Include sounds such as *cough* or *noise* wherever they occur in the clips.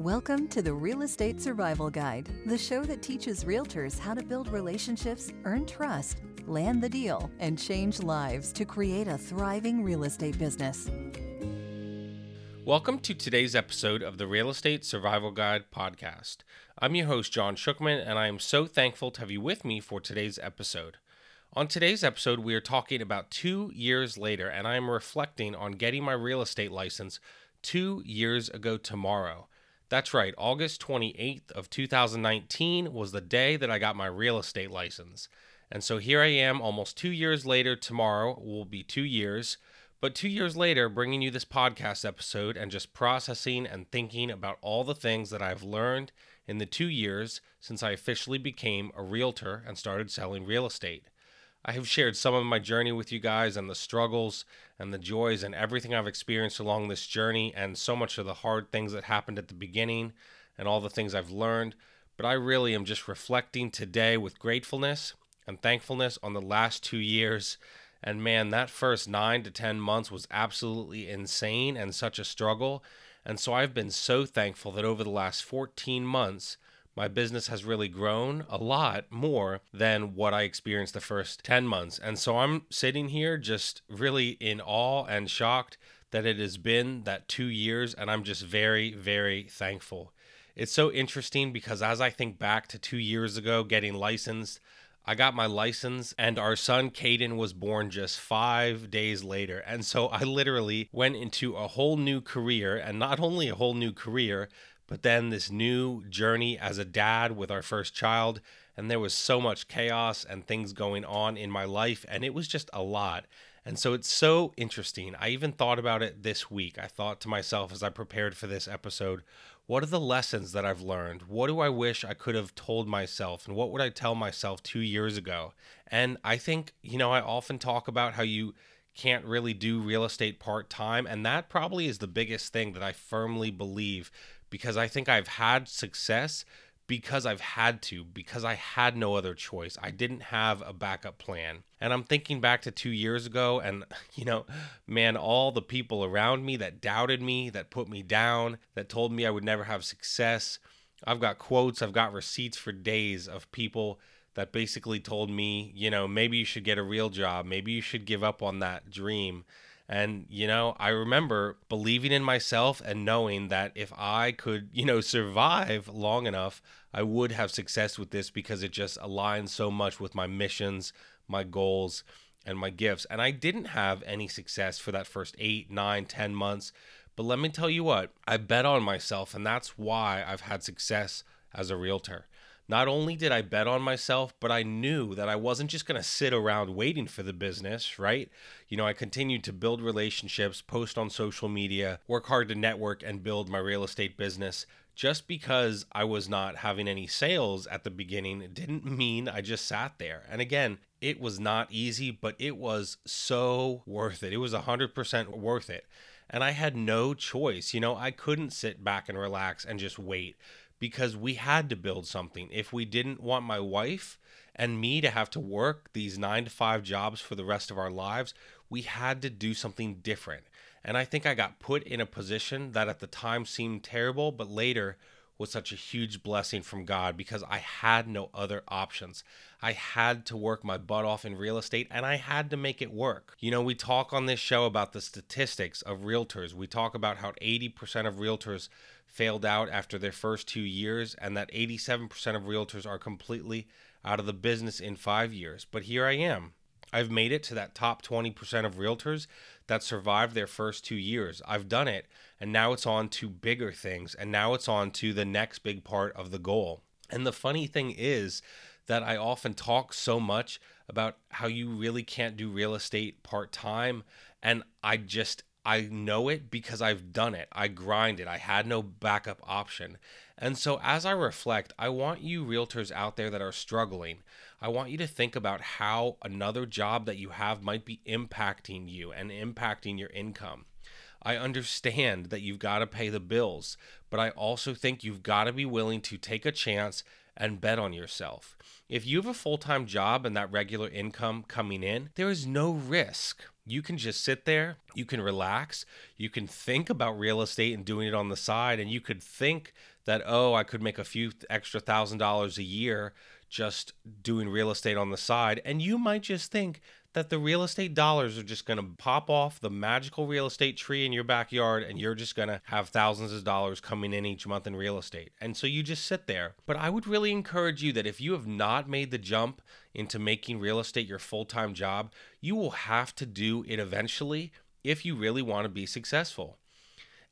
Welcome to the Real Estate Survival Guide, the show that teaches realtors how to build relationships, earn trust, land the deal, and change lives to create a thriving real estate business. Welcome to today's episode of the Real Estate Survival Guide podcast. I'm your host, John Shookman, and I am so thankful to have you with me for today's episode. On today's episode, we are talking about two years later, and I am reflecting on getting my real estate license two years ago tomorrow. That's right, August 28th of 2019 was the day that I got my real estate license. And so here I am almost 2 years later tomorrow will be 2 years, but 2 years later bringing you this podcast episode and just processing and thinking about all the things that I've learned in the 2 years since I officially became a realtor and started selling real estate. I have shared some of my journey with you guys and the struggles and the joys and everything I've experienced along this journey and so much of the hard things that happened at the beginning and all the things I've learned. But I really am just reflecting today with gratefulness and thankfulness on the last two years. And man, that first nine to 10 months was absolutely insane and such a struggle. And so I've been so thankful that over the last 14 months, my business has really grown a lot more than what I experienced the first 10 months. And so I'm sitting here just really in awe and shocked that it has been that two years. And I'm just very, very thankful. It's so interesting because as I think back to two years ago getting licensed, I got my license, and our son Caden was born just five days later. And so I literally went into a whole new career, and not only a whole new career, but then this new journey as a dad with our first child. And there was so much chaos and things going on in my life, and it was just a lot. And so it's so interesting. I even thought about it this week. I thought to myself as I prepared for this episode, what are the lessons that I've learned? What do I wish I could have told myself? And what would I tell myself two years ago? And I think, you know, I often talk about how you can't really do real estate part time. And that probably is the biggest thing that I firmly believe because I think I've had success because I've had to, because I had no other choice. I didn't have a backup plan. And I'm thinking back to two years ago, and, *laughs* you know, man, all the people around me that doubted me, that put me down, that told me I would never have success. I've got quotes, I've got receipts for days of people that basically told me, you know, maybe you should get a real job, maybe you should give up on that dream. And, you know, I remember believing in myself and knowing that if I could, you know, survive long enough, I would have success with this because it just aligns so much with my missions, my goals, and my gifts. And I didn't have any success for that first eight, nine, ten months. But let me tell you what, I bet on myself, and that's why I've had success as a realtor. Not only did I bet on myself, but I knew that I wasn't just going to sit around waiting for the business, right? You know, I continued to build relationships, post on social media, work hard to network and build my real estate business. Just because I was not having any sales at the beginning didn't mean I just sat there. And again, it was not easy, but it was so worth it. It was 100% worth it. And I had no choice. You know, I couldn't sit back and relax and just wait because we had to build something. If we didn't want my wife and me to have to work these nine to five jobs for the rest of our lives, we had to do something different. And I think I got put in a position that at the time seemed terrible, but later was such a huge blessing from God because I had no other options. I had to work my butt off in real estate and I had to make it work. You know, we talk on this show about the statistics of realtors. We talk about how 80% of realtors failed out after their first two years, and that 87% of realtors are completely out of the business in five years. But here I am. I've made it to that top 20% of realtors that survived their first two years. I've done it, and now it's on to bigger things, and now it's on to the next big part of the goal. And the funny thing is that I often talk so much about how you really can't do real estate part time, and I just I know it because I've done it. I grind it. I had no backup option. And so, as I reflect, I want you realtors out there that are struggling, I want you to think about how another job that you have might be impacting you and impacting your income. I understand that you've got to pay the bills, but I also think you've got to be willing to take a chance and bet on yourself. If you have a full time job and that regular income coming in, there is no risk. You can just sit there, you can relax, you can think about real estate and doing it on the side, and you could think that, oh, I could make a few extra thousand dollars a year just doing real estate on the side. And you might just think that the real estate dollars are just going to pop off the magical real estate tree in your backyard and you're just going to have thousands of dollars coming in each month in real estate. And so you just sit there. But I would really encourage you that if you have not made the jump into making real estate your full time job, you will have to do it eventually if you really want to be successful.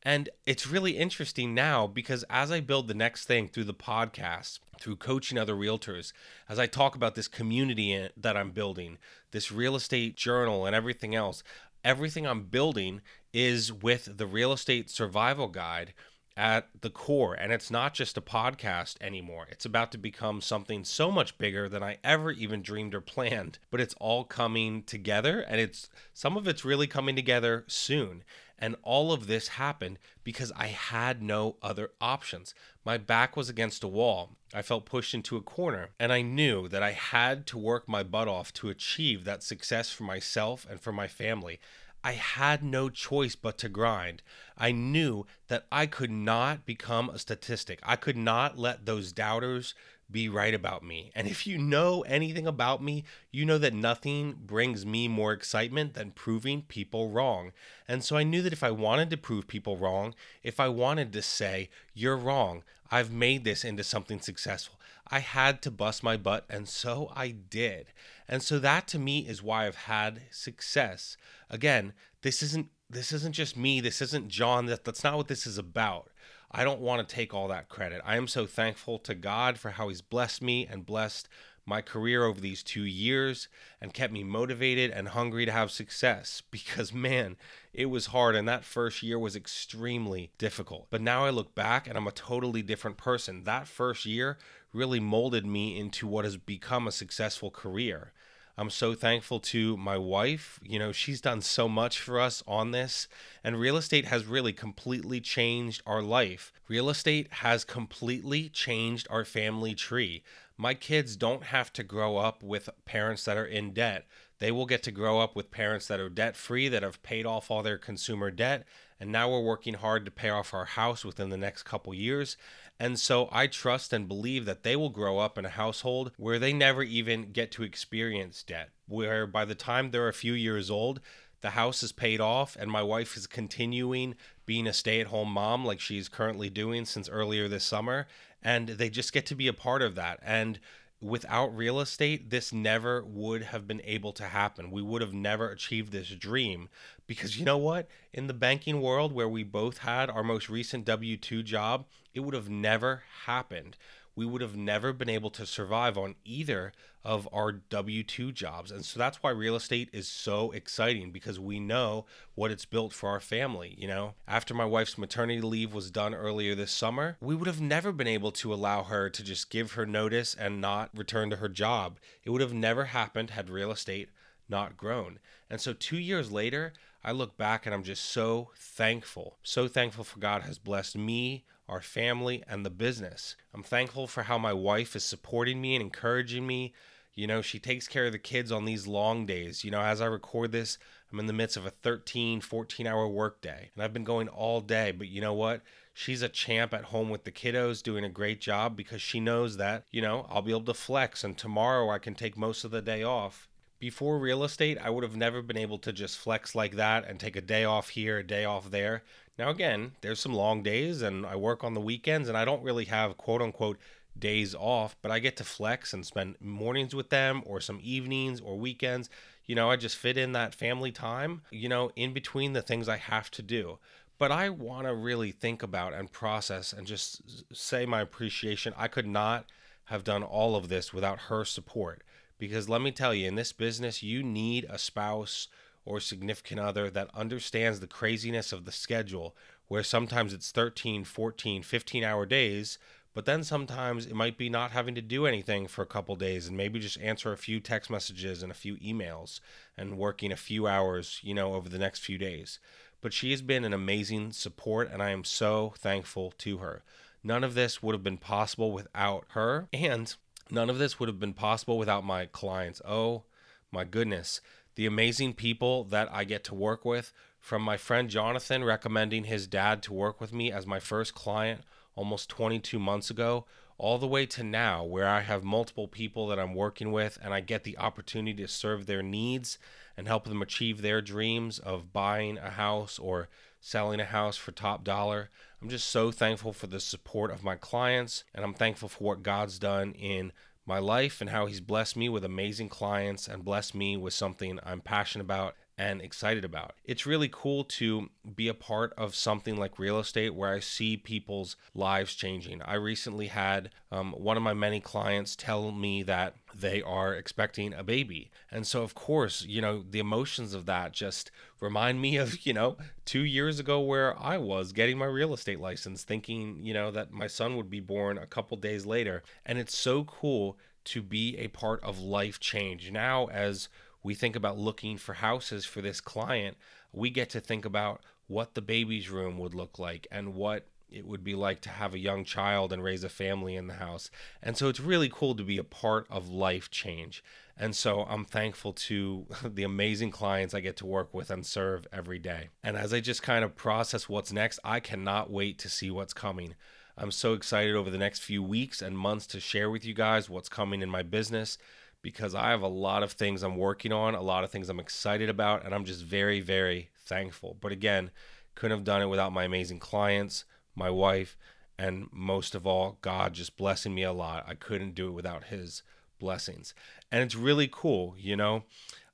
And it's really interesting now because as I build the next thing through the podcast, through coaching other realtors, as I talk about this community that I'm building, this real estate journal, and everything else, everything I'm building is with the real estate survival guide at the core. And it's not just a podcast anymore. It's about to become something so much bigger than I ever even dreamed or planned. But it's all coming together, and it's some of it's really coming together soon. And all of this happened because I had no other options. My back was against a wall. I felt pushed into a corner, and I knew that I had to work my butt off to achieve that success for myself and for my family. I had no choice but to grind. I knew that I could not become a statistic. I could not let those doubters be right about me. And if you know anything about me, you know that nothing brings me more excitement than proving people wrong. And so I knew that if I wanted to prove people wrong, if I wanted to say, you're wrong, I've made this into something successful, I had to bust my butt. And so I did. And so that to me is why I've had success. Again, this isn't this isn't just me. This isn't John. That, that's not what this is about. I don't want to take all that credit. I am so thankful to God for how He's blessed me and blessed my career over these two years and kept me motivated and hungry to have success *laughs* because, man, it was hard and that first year was extremely difficult. But now I look back and I'm a totally different person. That first year really molded me into what has become a successful career. I'm so thankful to my wife. You know, she's done so much for us on this, and real estate has really completely changed our life. Real estate has completely changed our family tree. My kids don't have to grow up with parents that are in debt. They will get to grow up with parents that are debt free, that have paid off all their consumer debt, and now we're working hard to pay off our house within the next couple years. And so I trust and believe that they will grow up in a household where they never even get to experience debt, where by the time they're a few years old, the house is paid off and my wife is continuing being a stay-at-home mom like she's currently doing since earlier this summer and they just get to be a part of that and without real estate, this never would have been able to happen. We would have never achieved this dream because you know what? In the banking world where we both had our most recent W 2 job, it would have never happened we would have never been able to survive on either of our W 2 jobs. And so that's why real estate is so exciting because we know what it's built for our family. You know, after my wife's maternity leave was done earlier this summer, we would have never been able to allow her to just give her notice and not return to her job. It would have never happened had real estate not grown. And so two years later, I look back and I'm just so thankful. So thankful for God has blessed me, our family, and the business. I'm thankful for how my wife is supporting me and encouraging me. You know, she takes care of the kids on these long days. You know, as I record this, I'm in the midst of a 13, 14 hour workday, and I've been going all day. But you know what? She's a champ at home with the kiddos, doing a great job because she knows that, you know, I'll be able to flex, and tomorrow I can take most of the day off. Before real estate, I would have never been able to just flex like that and take a day off here, a day off there. Now, again, there's some long days and I work on the weekends and I don't really have quote unquote days off, but I get to flex and spend mornings with them or some evenings or weekends. You know, I just fit in that family time, you know, in between the things I have to do. But I want to really think about and process and just say my appreciation. I could not have done all of this without her support. Because let me tell you, in this business, you need a spouse or significant other that understands the craziness of the schedule, where sometimes it's 13, 14, 15 hour days, but then sometimes it might be not having to do anything for a couple days and maybe just answer a few text messages and a few emails and working a few hours, you know, over the next few days. But she has been an amazing support and I am so thankful to her. None of this would have been possible without her. And none of this would have been possible without my clients. Oh my goodness. The amazing people that I get to work with, from my friend Jonathan recommending his dad to work with me as my first client almost 22 months ago, all the way to now, where I have multiple people that I'm working with and I get the opportunity to serve their needs and help them achieve their dreams of buying a house or selling a house for top dollar. I'm just so thankful for the support of my clients and I'm thankful for what God's done in my life and how He's blessed me with amazing clients and blessed me with something I'm passionate about and excited about. It's really cool to be a part of something like real estate where I see people's lives changing. I recently had um, one of my many clients tell me that they are expecting a baby. And so, of course, you know, the emotions of that just remind me of, you know, two years ago where I was getting my real estate license, thinking, you know, that my son would be born a couple days later. And it's so cool to be a part of life change now as we think about looking for houses for this client, we get to think about what the baby's room would look like and what it would be like to have a young child and raise a family in the house. And so it's really cool to be a part of life change. And so I'm thankful to *laughs* the amazing clients I get to work with and serve every day. And as I just kind of process what's next, I cannot wait to see what's coming. I'm so excited over the next few weeks and months to share with you guys what's coming in my business because I have a lot of things I'm working on, a lot of things I'm excited about, and I'm just very, very thankful. But again, couldn't have done it without my amazing clients, my wife, and most of all, God just blessing me a lot. I couldn't do it without His blessings. And it's really cool, you know.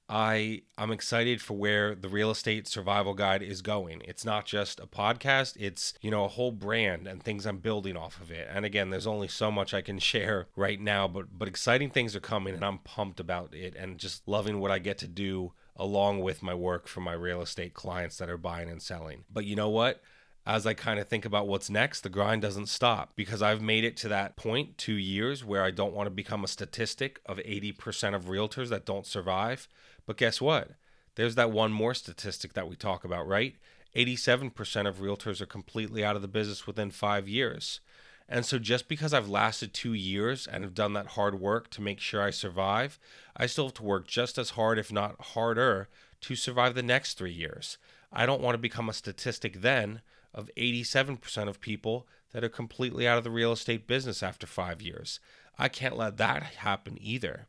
I I'm excited for where the real estate survival guide is going. It's not just a podcast, it's, you know, a whole brand and things I'm building off of it. And again, there's only so much I can *laughs* share right now, but but exciting things are coming and I'm pumped about it and just loving what I get to do along with my work for my real estate clients that are buying and selling. But you know what? as I kind of think about what's next, the grind doesn't stop because I've made it to that point two years where I don't want to become a statistic of 80% of realtors that don't survive. But guess what? There's that one more statistic that we talk about, right? 87% of realtors are completely out of the business within five years. And so, just because I've lasted two years and have done that hard work to make sure I survive, I still have to work just as hard, if not harder, to survive the next three years. I don't want to become a statistic then of 87% of people that are completely out of the real estate business after five years. I can't let that happen either.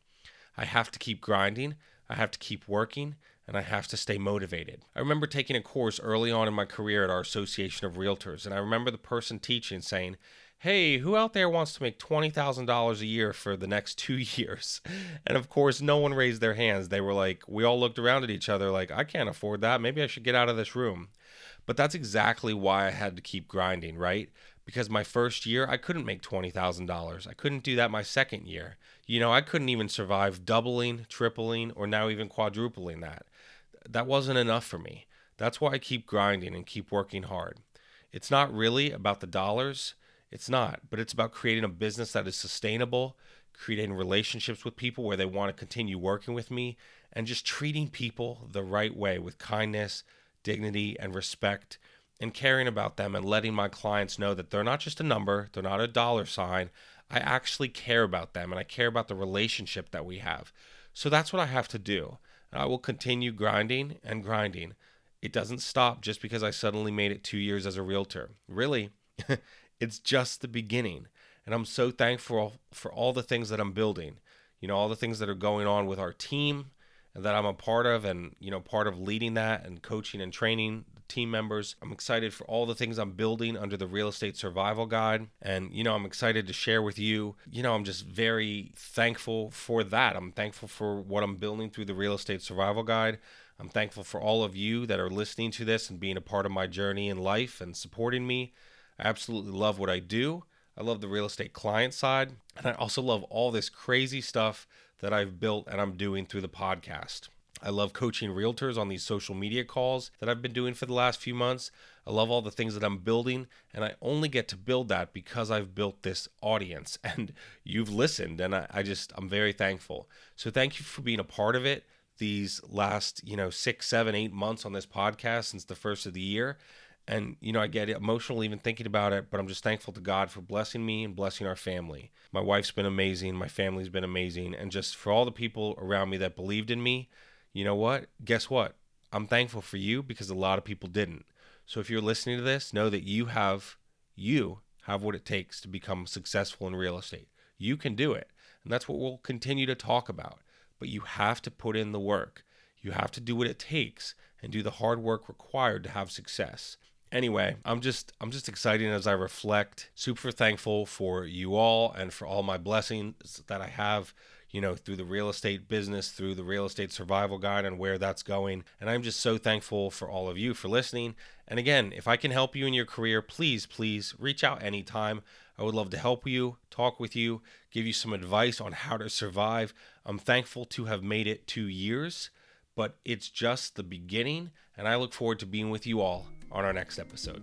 I have to keep grinding, I have to keep working, and I have to stay motivated. I remember taking a course early on in my career at our Association of Realtors, and I remember the person teaching saying, Hey, who out there wants to make $20,000 a year for the next *laughs* two years? And of course, no one raised their hands. They were like, we all looked around at each other like, I can't afford that. Maybe I should get out of this room. But that's exactly why I had to keep grinding, right? Because my first year, I couldn't make $20,000. I couldn't do that my second year. You know, I couldn't even survive doubling, tripling, or now even quadrupling that. That wasn't enough for me. That's why I keep grinding and keep working hard. It's not really about the dollars. It's not, but it's about creating a business that is sustainable, creating relationships with people where they want to continue working with me, and just treating people the right way with kindness, dignity, and respect, and caring about them and letting my clients know that they're not just a number, they're not a dollar sign. I actually care about them and I care about the relationship that we have. So that's what I have to do. And I will continue grinding and grinding. It doesn't stop just because I suddenly made it two years as a realtor. Really, *laughs* it's just the beginning. And I'm so thankful for all the things that I'm building. You know, all the things that are going on with our team, that I'm a part of and you know part of leading that and coaching and training team members. I'm excited for all the things I'm building under the real estate survival guide and you know I'm excited to share with you. You know I'm just very thankful for that. I'm thankful for what I'm building through the real estate survival guide. I'm thankful for all of you that are listening to this and being a part of my journey in life and supporting me. I absolutely love what I do. I love the real estate client side and I also love all this crazy stuff that I've built and I'm doing through the podcast. I love coaching realtors on these social media calls that I've been doing for the last few months. I love all the things that I'm building, and I only get to build that because I've built this audience *laughs* and you've listened, and I, I just, I'm very thankful. So, thank you for being a part of it these last, you know, six, seven, eight months on this podcast since the first of the year. And, you know, I get emotional even thinking about it, but I'm just thankful to God for blessing me and blessing our family. My wife's been amazing. My family's been amazing. And just for all the people around me that believed in me, you know what? Guess what? I'm thankful for you because a lot of people didn't. So if you're listening to this, know that you have, you have what it takes to become successful in real estate. You can do it. And that's what we'll continue to talk about. But you have to put in the work. You have to do what it takes and do the hard work required to have success anyway i'm just i'm just excited as i reflect super thankful for you all and for all my blessings that i have you know through the real estate business through the real estate survival guide and where that's going. And i'm just so thankful for all of you for listening. And again if i can help you in your career please please reach out anytime. I would love to help you talk with you give you some advice on how to survive. I'm thankful to have made it two years but it's just the beginning and i look forward to being with you all on our next episode.